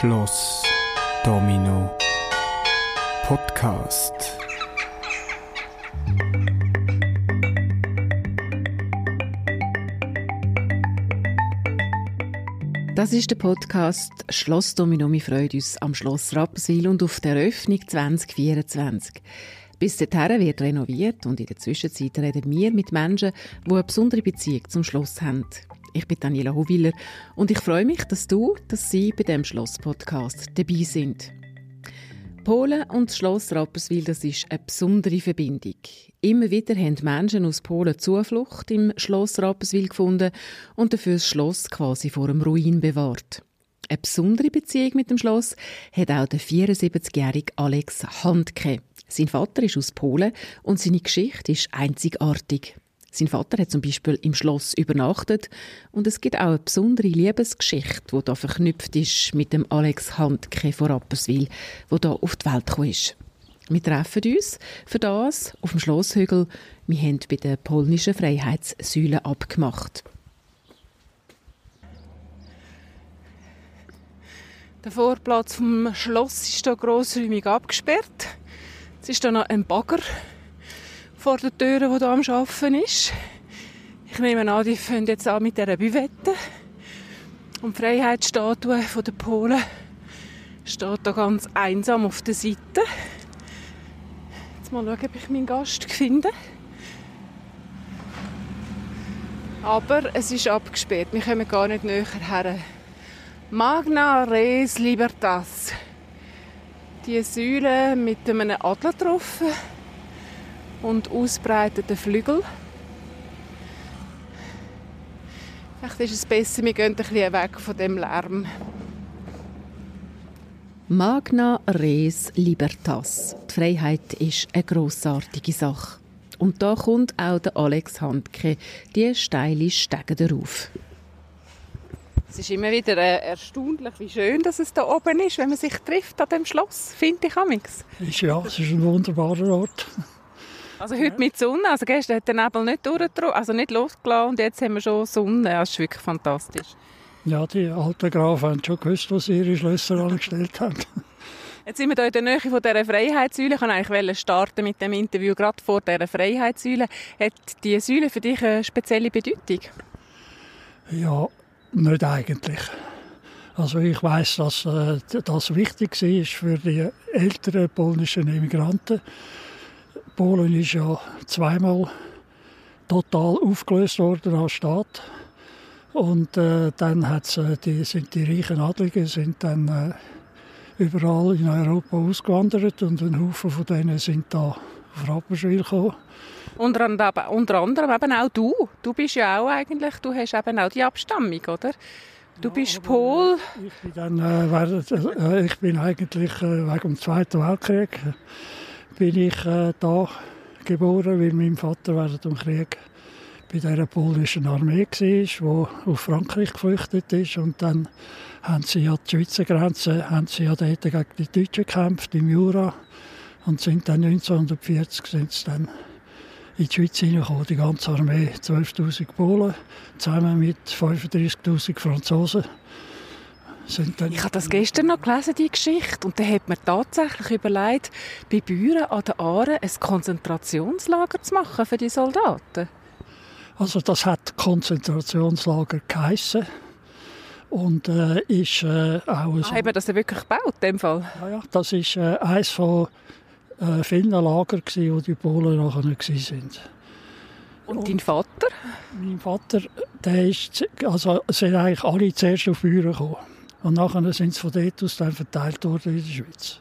Schloss Domino Podcast. Das ist der Podcast Schloss Domino. Wir freuen uns am Schloss Rapperswil und auf der Eröffnung 2024. Bis dahin wird renoviert und in der Zwischenzeit reden wir mit Menschen, die eine besondere Beziehung zum Schloss haben. Ich bin Daniela Howiller und ich freue mich, dass du, dass Sie bei dem Schloss-Podcast dabei sind. Polen und das Schloss Rapperswil, das ist eine besondere Verbindung. Immer wieder haben Menschen aus Polen Zuflucht im Schloss Rapperswil gefunden und dafür das Schloss quasi vor dem Ruin bewahrt. Eine besondere Beziehung mit dem Schloss hat auch der 74-jährige Alex Handke. Sein Vater ist aus Polen und seine Geschichte ist einzigartig. Sein Vater hat zum Beispiel im Schloss übernachtet und es gibt auch eine besondere Liebesgeschichte, die da verknüpft ist mit dem Alex Handke von Rapperswil, wo da auf die Welt gekommen ist. Wir treffen uns für das auf dem Schlosshügel. Wir haben bei der polnischen Freiheitssäule abgemacht. Der Vorplatz vom Schloss ist hier grossräumig abgesperrt. Es ist hier noch ein Bagger vor der Tür, der hier am Arbeiten ist. Ich nehme an, die fangen jetzt an mit dieser Büvette. Und die Freiheitsstatue der Polen steht da ganz einsam auf der Seite. Jetzt mal schauen, ob ich meinen Gast finde. Aber es ist abgesperrt. Wir kommen gar nicht näher her. Magna Res Libertas. Die Säule mit einem Adler drauf und ausbreiteten Flügel. Vielleicht ist es besser, wir gehen ein bisschen weg von dem Lärm. Magna Res Libertas. Die Freiheit ist eine grossartige Sache. Und da kommt auch der Alex Handke die steile Stege darauf. Es ist immer wieder äh, erstaunlich, wie schön dass es da oben ist, wenn man sich trifft an dem Schloss, finde ich amix. Ja, es ist ein wunderbarer Ort. Also heute mit Sonne, also gestern hat der Nebel nicht also nicht losgelassen und jetzt haben wir schon Sonne, das ist wirklich fantastisch. Ja, die alten Grafen haben schon gewusst, was sie ihre Schlösser angestellt haben. Jetzt sind wir hier in der Nähe von dieser Freiheitssäule. Ich wollte eigentlich starten mit dem Interview gerade vor dieser Freiheitssäule. Hat die Säule für dich eine spezielle Bedeutung? Ja, nicht eigentlich. Also ich weiß, dass äh, das wichtig war für die älteren polnischen Immigranten Polen ist ja zweimal total aufgelöst worden als Staat. Und äh, dann hat's, äh, die, sind die reichen Adligen sind dann äh, überall in Europa ausgewandert und ein Haufen von denen sind da auf Rapperswil gekommen. Unter, anderem, unter anderem eben auch du. Du bist ja auch eigentlich, du hast eben auch die Abstammung, oder? Du ja, bist Pol. Ich bin, dann, äh, ich bin eigentlich äh, wegen dem Zweiten Weltkrieg bin ich äh, da geboren, weil mein Vater während dem Krieg bei der polnischen Armee war, die auf Frankreich geflüchtet ist. Und dann haben sie ja die Schweizer Grenze, haben sie ja dort gegen die Deutschen gekämpft im Jura. Und sind dann 1940 sind sie dann in die Schweiz hineingekommen, die ganze Armee, 12'000 Polen, zusammen mit 35'000 Franzosen ich habe das gestern noch gelesen, die Geschichte. Und da hat man tatsächlich überlegt, bei Büren an der Aare ein Konzentrationslager zu machen für die Soldaten. Also das hat Konzentrationslager geheissen. Und äh, ist äh, auch... Ah, haben wir das wirklich gebaut, in dem Fall? Ja, ja das war äh, eines von äh, vielen Lagern, wo die Polen nachher waren. Und, Und dein Vater? Mein Vater, der ist, also sind eigentlich alle zuerst auf Büren gekommen. Und nachher sind sie von dort aus dann verteilt worden in der Schweiz.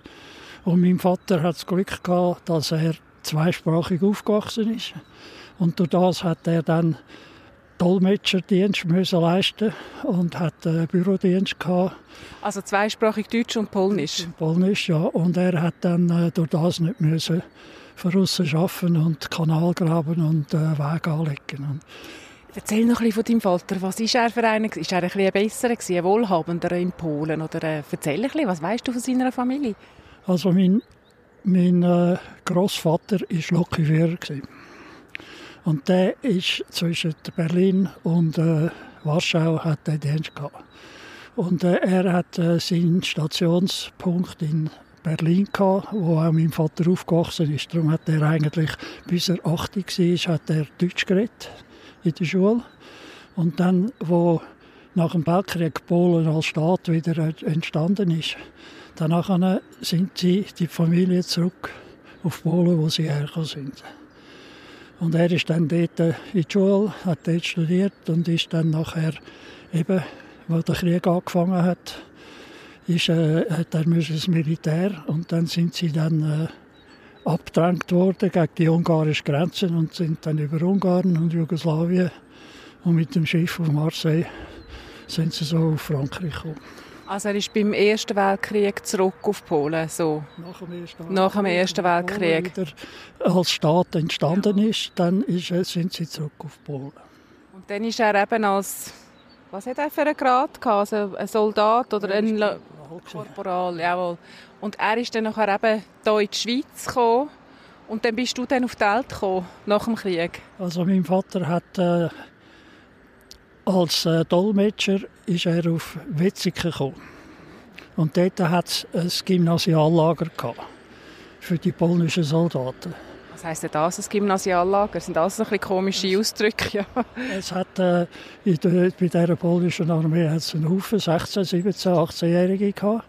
Und mein Vater hat das Glück gehabt, dass er zweisprachig aufgewachsen ist. Und durch das hat er dann Dolmetscherdienst müssen leisten und hat einen Bürodienst gehabt. Also zweisprachig Deutsch und Polnisch? Und Polnisch, ja. Und er hat dann äh, durch das nicht müssen von außen arbeiten und Kanal graben und äh, Wege anlegen. Und Erzähl noch ein bisschen von deinem Vater. Was war er für einer? Ist er ein bisschen besserer, ein wohlhabender in Polen? Oder äh, erzähl ein bisschen, was weißt du von seiner Familie? Also mein, mein äh, Großvater war Lokführer. Und der ist zwischen Berlin und äh, Warschau hat den Dienst gehabt. Und äh, er hat äh, seinen Stationspunkt in Berlin gehabt, wo auch mein Vater aufgewachsen ist. Darum hat er eigentlich, bis er 80 war, hat er Deutsch geredet in der Schule. Und dann, wo nach dem Weltkrieg Polen als Staat wieder entstanden ist, danach sind sie, die Familie zurück auf Polen, wo sie hergekommen sind. Und er ist dann dort in die Schule, hat dort studiert und ist dann nachher eben, wo der Krieg angefangen hat, ist, äh, hat er ins Militär und dann sind sie dann äh, abgedrängt worden gegen die ungarischen Grenzen und sind dann über Ungarn und Jugoslawien und mit dem Schiff auf Marseille sind sie so auf Frankreich gekommen. Also er ist beim Ersten Weltkrieg zurück auf Polen, so? Nach dem Ersten, Nach dem Ersten Weltkrieg. Wieder als Staat entstanden ja. ist, dann ist, sind sie zurück auf Polen. Und dann ist er eben als, was hat er für einen Grad gehabt? Also ein Soldat oder ein Korporal, jawohl. Und er ist dann nachher eben hier in die Schweiz gekommen. Und dann bist du dann auf die Welt gekommen, nach dem Krieg? Also mein Vater hat... Äh, als äh, Dolmetscher ist er auf Wetzikon gekommen. Und dort hat es ein Gymnasiallager gehabt für die polnischen Soldaten. Was heisst denn das, ein Gymnasiallager? Sind das ein bisschen komische Ausdrücke? Ja. Es hat, äh, der, bei dieser polnischen Armee hat es einen Haufen 16-, 17-, 18-Jährige gehabt.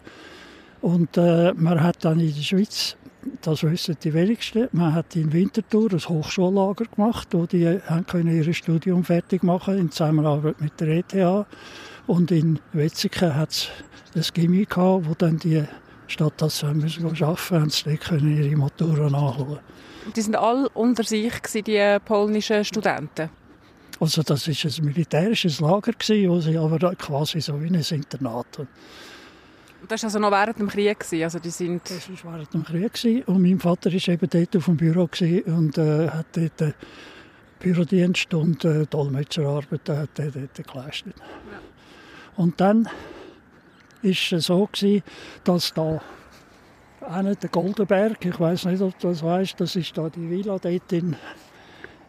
Und äh, man hat dann in der Schweiz das wissen die wenigsten. Man hat in Winterthur ein Hochschullager gemacht, wo die haben können ihr Studium fertig machen in Zusammenarbeit mit der ETH. Und in Wetzikon hat es ein Gimmi gehabt, wo dann die statt dass sie müssen arbeiten haben sie können ihre Motoren nachholen. Die sind alle unter sich die polnischen Studenten. Also das ist ein militärisches Lager wo sie aber quasi so wie ein Internat. Das war also noch während dem Krieg? Also die sind das war während dem Krieg. Und mein Vater war eben dort auf dem Büro und äh, hat dort äh, Bürodienst und äh, Dolmetscherarbeit äh, hat er dort geleistet. Ja. Und dann war es so, gewesen, dass da einer der Goldenberg, ich weiß nicht, ob du das weißt, das ist da die Villa dort in,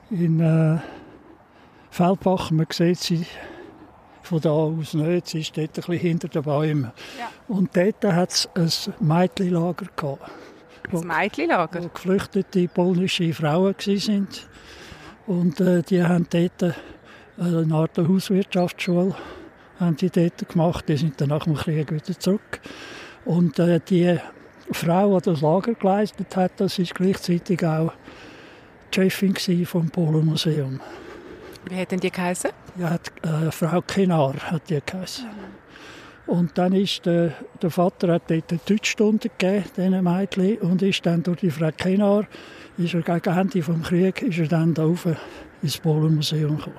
in äh, Feldbach. Man sieht sie von da aus nicht. Sie ist dort ein bisschen hinter den Bäumen. Ja. Und dort hat es ein Mädchenlager gehabt. Ein Mädchenlager? Wo geflüchtete polnische Frauen waren. Und äh, die haben dort eine Art Hauswirtschaftsschule haben die dort gemacht. Die sind dann nach dem Krieg wieder zurück. Und äh, die Frau, die das Lager geleistet hat, das ist gleichzeitig auch die Chefin vom Polenmuseum. Wie hat denn die geheißen? Ja, hat, äh, Frau Kenar hat die geheißen. Und dann ist der, der Vater hat dort eine Deutschstunde gegeben, diesen Mädchen, und ist dann durch die Frau Kenar, ist er gegen Ende des Krieges, ist er dann da rauf ins Polenmuseum gekommen.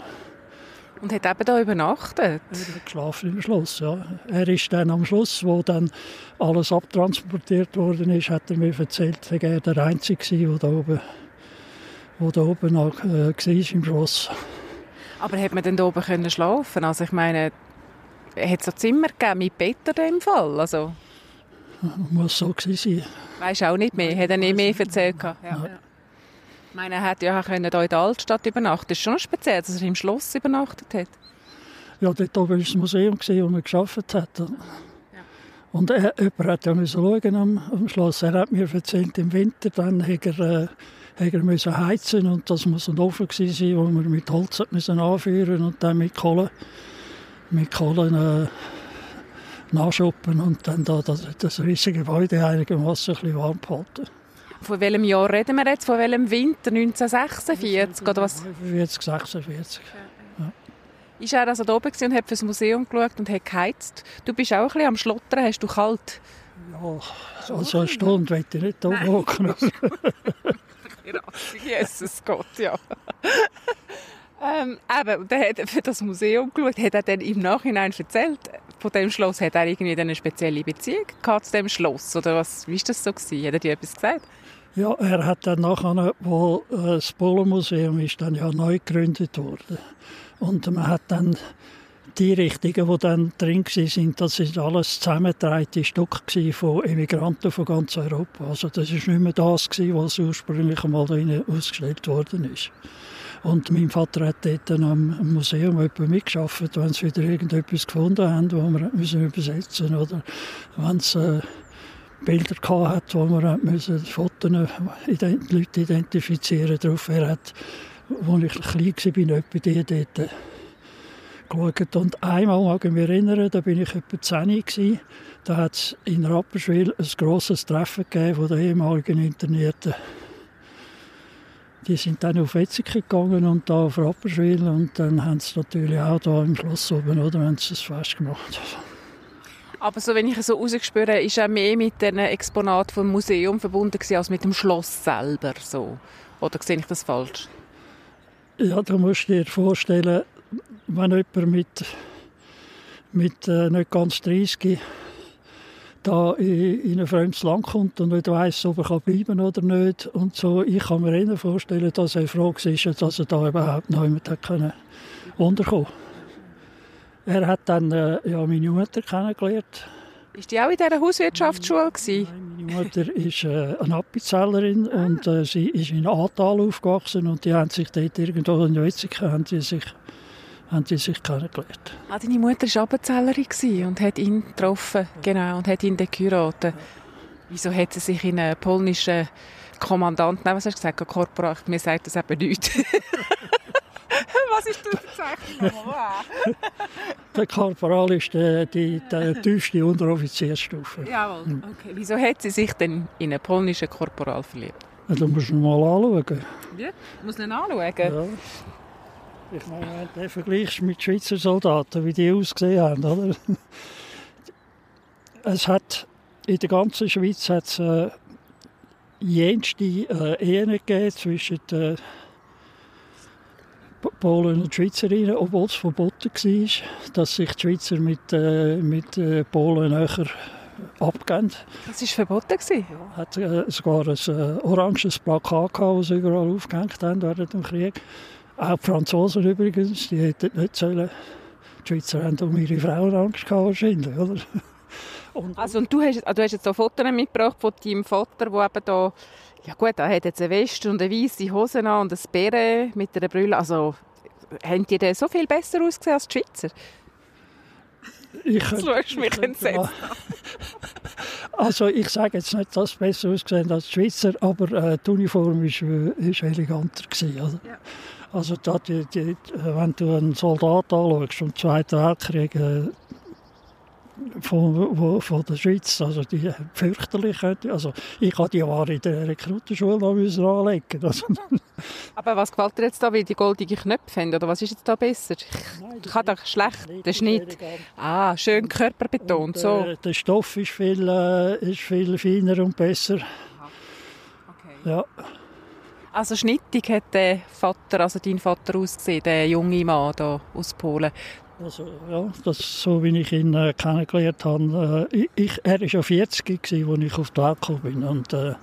Und hat eben da übernachtet? Er hat geschlafen im Schloss, ja. Er ist dann am Schluss, wo dann alles abtransportiert worden ist, hat er mir erzählt, er der Einzige der da oben, der da oben noch, äh, war im Schloss. Aber hat man denn da oben können schlafen? Also ich meine, hat es so Zimmer gegeben mit Bett in dem Fall? Also muss so gewesen sein. Weißt auch nicht mehr? Hat er nicht mehr erzählt? Ja. Ja. Meine, er hätte ja können hier in der Altstadt übernachten. Das ist schon speziell, dass er im Schloss übernachtet hat. Ja, dort oben war das Museum, wo er gearbeitet hat. Und er, jemand hat ja schauen am, am Schloss. Er hat mir erzählt, im Winter dann hat er, äh, er müssen heizen und das muss ein Ofen sein, wo wir mit Holz müssen anführen und dann mit Kohle, mit Kohle äh, nachschuppen und dann da das, das riesige Gebäude einigermaßen ein bisschen warm behalten. Von welchem Jahr reden wir jetzt? Von welchem Winter? 1946 oder was? 45, 46. Ja. Ist er also da oben und hat fürs Museum geschaut und hat geheizt? Du bist auch ein bisschen am Schlottern, hast du kalt? Ja, also eine Stunde will ich nicht da hocken. Jesus Gott, ja. ähm, eben, der hat für das Museum geschaut, hat er dann im Nachhinein erzählt, von dem Schloss, hat er irgendwie eine spezielle Beziehung zu dem Schloss? Oder was, wie war das so? Gewesen? Hat er dir etwas gesagt? Ja, er hat dann nachher, wo äh, das Polomuseum ist dann ja neu gegründet worden. Und man hat dann die Richtungen, die dann drin waren, das ist alles zusammengetragene Stücke von Emigranten von ganz Europa. Also das ist nicht mehr das, was ursprünglich da ausgestellt worden ist. Und mein Vater hat dort am Museum mitgearbeitet, wenn sie wieder irgendetwas gefunden haben, wo wir müssen übersetzen oder wenn es äh, Bilder gehabt wo wir müssen Fotos, ident Leute identifizieren darauf. Er hat, als ich klein war, bin etwa die dort geschaut. Und einmal mag ich mich erinnern, da bin ich etwa 10 gewesen, da hat es in Rapperswil ein grosses Treffen gegeben von den ehemaligen Internierten. Die sind dann auf Wetzikon gegangen und da auf Rapperswil und dann haben sie natürlich auch da im Schloss oben, oder, haben sie es festgemacht. Aber so, wenn ich es so rausgespürt ist er mehr mit den Exponaten vom Museum verbunden als mit dem Schloss selber. So. Oder sehe ich das falsch? Ja, du musst dir vorstellen, wenn jemand mit, mit äh, nicht ganz 30 da in, in ein fremdes Land kommt und nicht weiss, ob er bleiben kann oder nicht. Und so, ich kann mir eher vorstellen, dass er froh war, dass er da überhaupt noch jemand unterkommen Er hat dann äh, ja, meine Mutter kennengelernt. Ist die auch in dieser Hauswirtschaftsschule? Gewesen? Nein, meine Mutter ist äh, eine Appenzellerin ah. und äh, sie ist in Atal aufgewachsen und die haben sich dort irgendwo in Wetzikon haben sie sich haben sie sich kennengelernt. Ah, deine Mutter war Appenzellerin und hat ihn getroffen, genau, und hat ihn dann geheiratet. Wieso hat sie sich in einen polnischen Kommandanten, was hast du gesagt, Korporal, mir sagt das eben nichts. Was ist die Bezeichnung? der Korporal ist die, die, die tiefste Unteroffiziersstufe. Jawohl, okay. Wieso hat sie sich denn in einen polnischen Korporal verliebt? Ja, das musst du mal anschauen. Ja, muss ihn anschauen? Ja. Ich meine, wenn du den vergleichst mit Schweizer Soldaten, wie die ausgesehen haben, oder? Es hat in der ganzen Schweiz hat es äh, jenste äh, Ehen gegeben zwischen den Polen und Schweizerinnen, obwohl es verboten war, dass sich die Schweizer mit, äh, mit äh, Polen näher abgeben. Das war verboten? Gewesen? Ja, hat äh, sogar ein äh, oranges Plakat gehabt, das überall aufgehängt haben während dem Krieg. Auch die Franzosen übrigens, die hätten nicht sollen. Die Schweizer haben um ihre Frauen Angst gehabt, wahrscheinlich, oder? Und, also, und du hast, du hast jetzt so Fotos mitgebracht von deinem Vater, der eben da, ja gut, er hat jetzt eine Weste und eine weiße Hose an und ein Bären mit einer Brille. Also, haben die denn so viel besser ausgesehen als die Schweizer? Ich, du schaust mich entsetzt Also ich sage jetzt nicht, dass sie besser ausgesehen als die Schweizer, aber äh, die Uniform war äh, eleganter. Gewesen, oder? Ja. Also da, die, die, wenn du einen Soldat anschaust vom Zweiten Weltkrieg äh, von, von der Schweiz, also die fürchterlich, also ich habe die Ware in der Rekrutenschule müssen anlegen. Also, Aber was gefällt dir jetzt da, wie die goldigen Knöpfe haben, oder was ist jetzt da besser? Nein, ich habe da schlecht, der Schnitt. Ah, schön körperbetont, und, so. Äh, der Stoff ist viel, äh, ist viel feiner und besser. Okay. Ja. Also schnittig hat der Vater, also dein Vater ausgesehen, der junge Mann da aus Polen. Also, ja, das, so wie ich ihn äh, kennengelernt habe. Äh, ich, er war ja 40 als ich auf die Welt gekommen bin. Und, äh,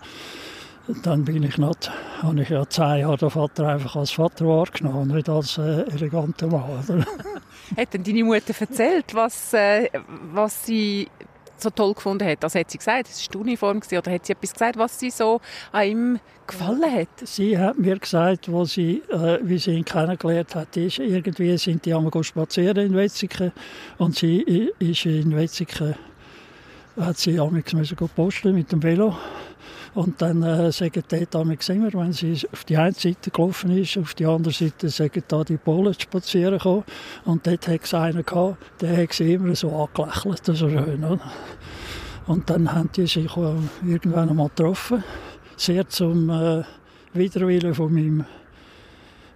dann bin ich nicht, habe ich ja zehn Jahre den Vater einfach als Vater wahrgenommen, nicht als äh, eleganter Mann. hat denn deine Mutter erzählt, was, äh, was sie so toll gefunden hat? Also hat sie gesagt, es war die Uniform oder hat sie etwas gesagt, was sie so an ihm gefallen hat? Sie hat mir gesagt, wo sie, äh, wie sie ihn kennengelernt hat, ist, irgendwie sind die einmal spazieren in Wetzikon und sie ist in Wetzikon, hat sie einmal posten mit dem Velo und dann äh, sagen die damals immer, wenn sie auf die eine Seite gelaufen ist, auf die andere Seite sagen da die Polen spazieren gekommen. Und dort hat es einen gehabt, der hat sie immer so angelächelt, so schön. Oder? Und dann haben die sich irgendwann einmal getroffen. Sehr zum äh, Widerwillen von meinem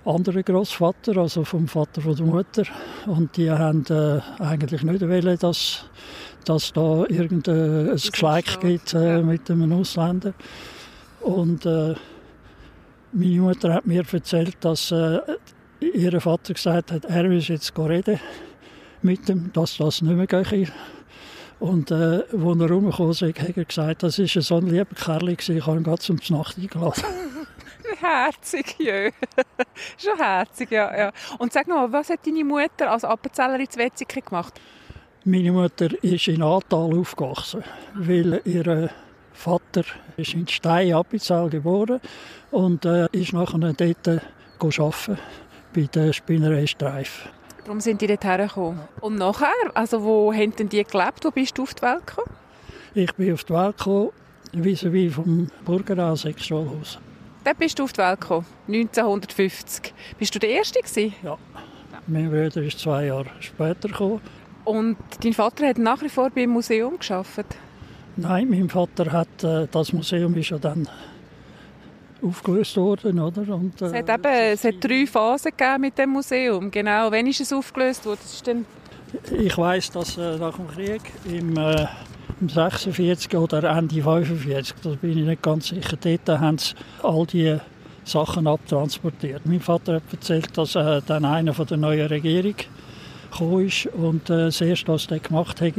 anderen Großvater, also vom Vater von der Mutter. Und die haben äh, eigentlich nicht wollen, dass dass da irgendein Geschleik gibt äh, mit einem Ausländer. Und äh, meine Mutter hat mir erzählt, dass äh, ihr Vater gesagt hat, er will jetzt reden mit ihm, dass das nicht mehr geht. Und äh, als er rumgekommen ist, hat er gesagt, das war so ein lieber Kerl, ich habe ihn gerade zum Nacht eingeladen. herzig, ja. Schon herzig, ja, ja. Und sag mal, was hat deine Mutter als Appenzeller in Wetzikon gemacht? Meine Mutter ist in Atal aufgewachsen, weil ihr Vater ist in Stein Appenzell geboren und äh, ist nachher dort arbeiten bei der Spinnerei Streif. Warum sind die dort hergekommen? Und nachher, also wo haben denn die gelebt? Wo bist du auf die Welt gekommen? Ich bin auf die Welt gekommen, vis-à-vis vom Burgerau Sexualhaus. Dort bist du auf die Welt gekommen, 1950. Bist du der Erste gewesen? Ja. Mein Bruder ist zwei Jahre später gekommen. Und dein Vater hat nach wie vor beim Museum geschafft? Nein, mein Vater hat äh, das Museum ist ja dann aufgelöst worden, oder? Und, äh, es hat eben es hat drei Phasen gegeben mit dem Museum. Genau. Wann ist es aufgelöst worden? Ist denn ich weiß, dass äh, nach dem Krieg im, äh, im 46 oder Ende 45, da bin ich nicht ganz sicher, dort haben sie all die Sachen abtransportiert. Mein Vater hat erzählt, dass äh, dann einer von der neuen Regierung gekommen ist und äh, das erste, was er gemacht hat,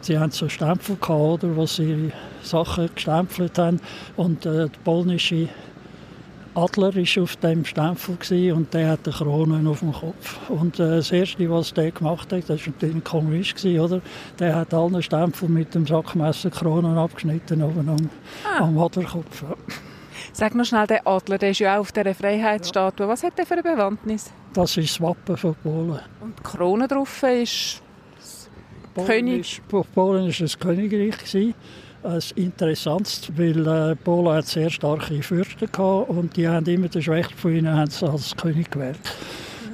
sie haben so Stempel gehabt, oder, wo sie Sachen gestempelt haben und äh, die polnische Adler war auf dem Stempel und der hatte Kronen auf dem Kopf. Und äh, das Erste, was der gemacht hat, das war ein Kommunist, oder? der hat alle Stempel mit dem Sackmesser Kronen abgeschnitten oben am, ah. am Adlerkopf. Sag noch schnell, der Adler, der ist ja auch auf dieser Freiheitsstatue. Was hat der für eine Bewandtnis? Das ist das Wappen von Polen. Und die Krone drauf ist Polen König? Ist, Polen war ein Königreich. Gewesen das Interessanteste, weil äh, Polen hat sehr starke Fürsten gehabt und die haben immer den Schwächsten von ihnen als König gewählt,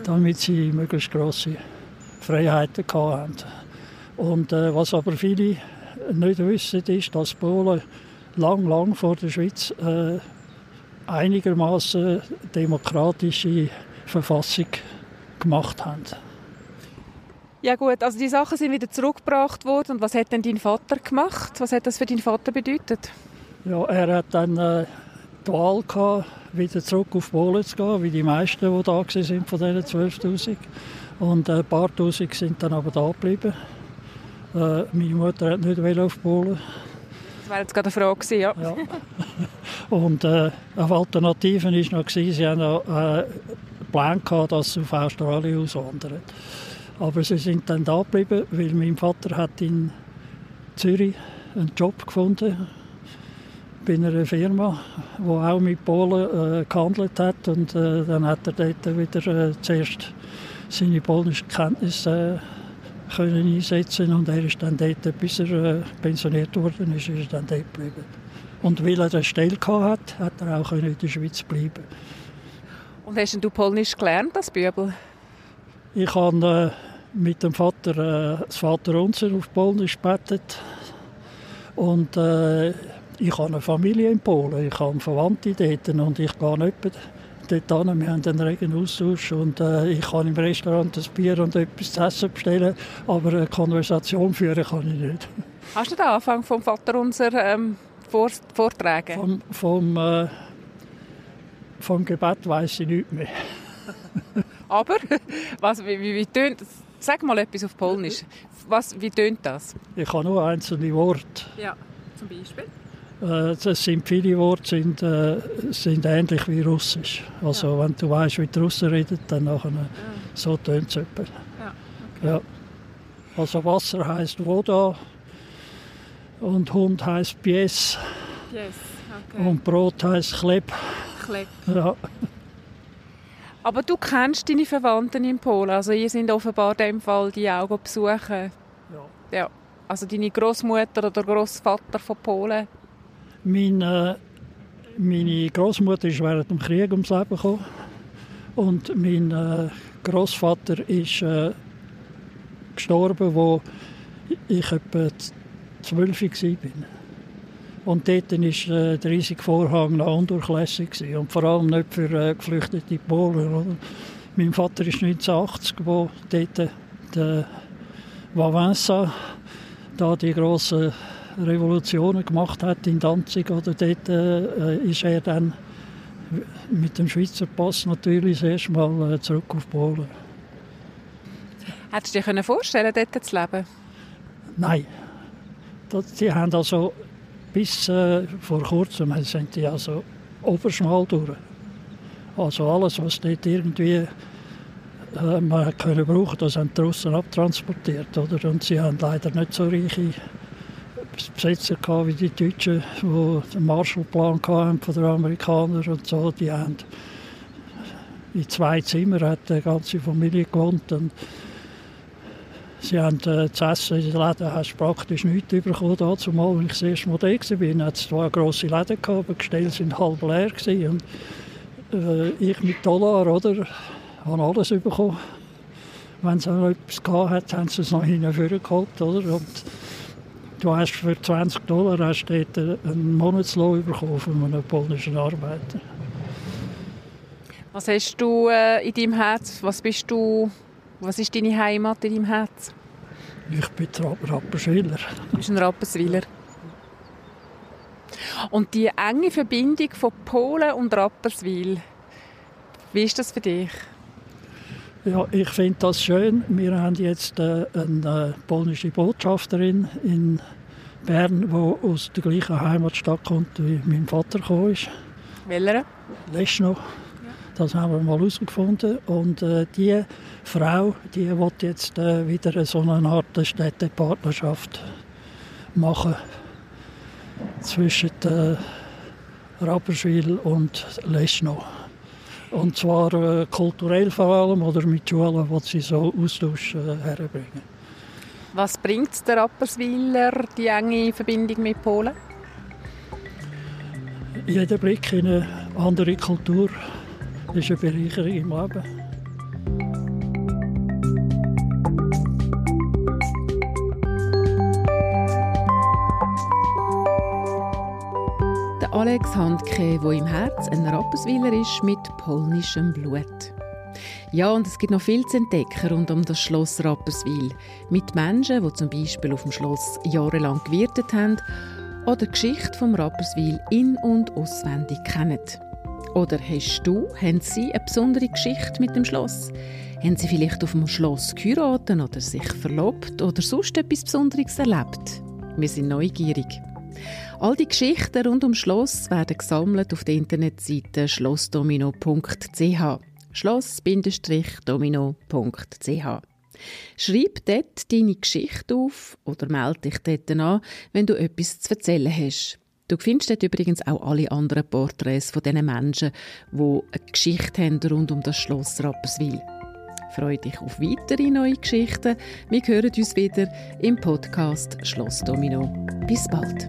damit sie möglichst große Freiheiten hatten. Und äh, was aber viele nicht wissen, ist, dass Polen lang, lang vor der Schweiz äh, einigermaßen demokratische Verfassung gemacht haben. Ja gut, also die Sachen sind wieder zurückgebracht worden. Und was hat denn dein Vater gemacht? Was hat das für deinen Vater bedeutet? Ja, er hat dann äh, die Wahl gehabt, wieder zurück auf Polen zu gehen, wie die meisten, die da waren von diesen 12'000. Und ein paar Tausend sind dann aber da geblieben. Äh, meine Mutter hat nicht auf Polen. Das wäre jetzt gerade eine Frage gewesen, ja. ja. Und äh, eine Alternative war noch, sie haben äh, Plan gehabt, dass sie auf Australien auswandern. Aber sie sind dann da geblieben, weil mein Vater hat in Zürich einen Job gefunden bei einer Firma, die auch mit Polen äh, gehandelt hat. Und äh, dann hat er dort wieder äh, zuerst seine polnischen Kenntnisse äh, können einsetzen und er ist dann dort, bis er äh, pensioniert worden ist, ist er dann dort geblieben. Und weil er eine Stelle hatte, hat er auch in der Schweiz bleiben. Und hast du Polnisch gelernt, das Bibel? Ich habe äh, mit dem Vater äh, das Vaterunser auf Polnisch gebetet. Und äh, ich habe eine Familie in Polen, ich habe Verwandte dort und ich gehe nicht dort hin. Wir haben einen regen Austausch und äh, ich kann im Restaurant das Bier und etwas zu essen bestellen, aber eine Konversation führen kann ich nicht. Hast du den Anfang vom Vaterunser ähm, vortragen? Vom, vom, äh, vom Gebet weiß ich nicht mehr. Aber, was, wie, wie, wie tönt das? Sag mal etwas auf Polnisch. Was, wie tönt das? Ich habe nur einzelne Worte. Ja, zum Beispiel? Äh, das sind viele Worte sind, äh, sind ähnlich wie Russisch. Also ja. wenn du weißt, wie die Russen reden, dann nachher, ja. so tönt es etwa. Ja, okay. ja. Also Wasser heißt Voda und Hund heißt Pies. Yes, okay. Und Brot heißt Kleb. Kleb. Ja. Aber du kennst deine Verwandten in Polen, also ihr sind offenbar in dem Fall die auch besuchen. Ja. ja. Also deine Großmutter oder Großvater von Polen. Äh, meine Großmutter ist während dem Krieg ums Leben gekommen und mein äh, Großvater ist äh, gestorben, wo ich etwa zwölf war. Und dort war äh, der riesige Vorhang noch undurchlässig. Gewesen. Und vor allem nicht für äh, geflüchtete Polen. Oder? Mein Vater ist 1980, wo dort äh, der Wałęsa da die grossen Revolutionen gemacht hat in Danzig. Oder dort äh, ist er dann mit dem Schweizer Pass natürlich das erste Mal äh, zurück auf Polen. Hättest du dir vorstellen dort zu leben? Nein. Sie haben also bis äh, vor kurzem sind die also oberschmal durch. Also alles, was dort irgendwie äh, man können brauchen, das haben die Russen abtransportiert. Oder? Und sie haben leider nicht so reiche Besetzer gehabt wie die Deutschen, die den Marshallplan hatten von den Amerikanern und so. Die haben in zwei Zimmern hat die ganze Familie gewohnt. Und sie haben äh, zu essen in den Läden hast praktisch nichts bekommen. Dazu mal, als ich das erste Mal da war, hat es zwei grosse Läden gehabt, aber die Gestelle sind halb leer gewesen. Und äh, ich mit Dollar, oder, habe alles bekommen. Wenn sie noch etwas gehabt hat, haben sie es noch hingeholt, oder? Und du hast für 20 Dollar hast dort einen Monatslohn bekommen von einem polnischen Arbeiter. Was hast du äh, in deinem Herz? Was bist du? Was ist deine Heimat in deinem Herz? Ich bin Rapperswiler. Du bist ein Rapperswiler. Und die enge Verbindung von Polen und Rapperswil, wie ist das für dich? Ja, ich finde das schön. Wir haben jetzt äh, eine äh, polnische Botschafterin in Bern, die aus der gleichen Heimatstadt kommt, wie mein Vater gekommen ist. Welcher? Leschno. Das haben wir mal herausgefunden. Und äh, die Frau, die will jetzt äh, wieder so eine Art Städtepartnerschaft machen zwischen äh, Rapperswil und Leschno. Und zwar äh, kulturell vor allem oder mit Schulen, wo sie so Austausch äh, herbringen. Was bringt der Rapperswiler die enge Verbindung mit Polen? Jeder Blick in eine andere Kultur ist eine Bereicherung im Leben. Der Alex Handke, der im Herz ein Rapperswiler ist mit polnischem Blut. Ja, und es gibt noch viel zu entdecken rund um das Schloss Rapperswil. Mit Menschen, die zum Beispiel auf dem Schloss jahrelang gewirtet haben oder die Geschichte vom Rapperswil in- und auswendig kennen. Oder hast du, haben Sie eine besondere Geschichte mit dem Schloss? Haben Sie vielleicht auf dem Schloss geheiratet oder sich verlobt oder sonst etwas Besonderes erlebt? Wir sind neugierig. All die Geschichten rund ums Schloss werden gesammelt auf der Internetseite schlossdomino.ch. Schloss-domino.ch. Schreib dort deine Geschichte auf oder melde dich dort an, wenn du etwas zu erzählen hast. Du findest dort übrigens auch alle anderen Porträts von diesen Menschen, die eine Geschichte haben rund um das Schloss Rapperswil. Freue dich auf weitere neue Geschichten. Wir hören uns wieder im Podcast Schloss Domino. Bis bald.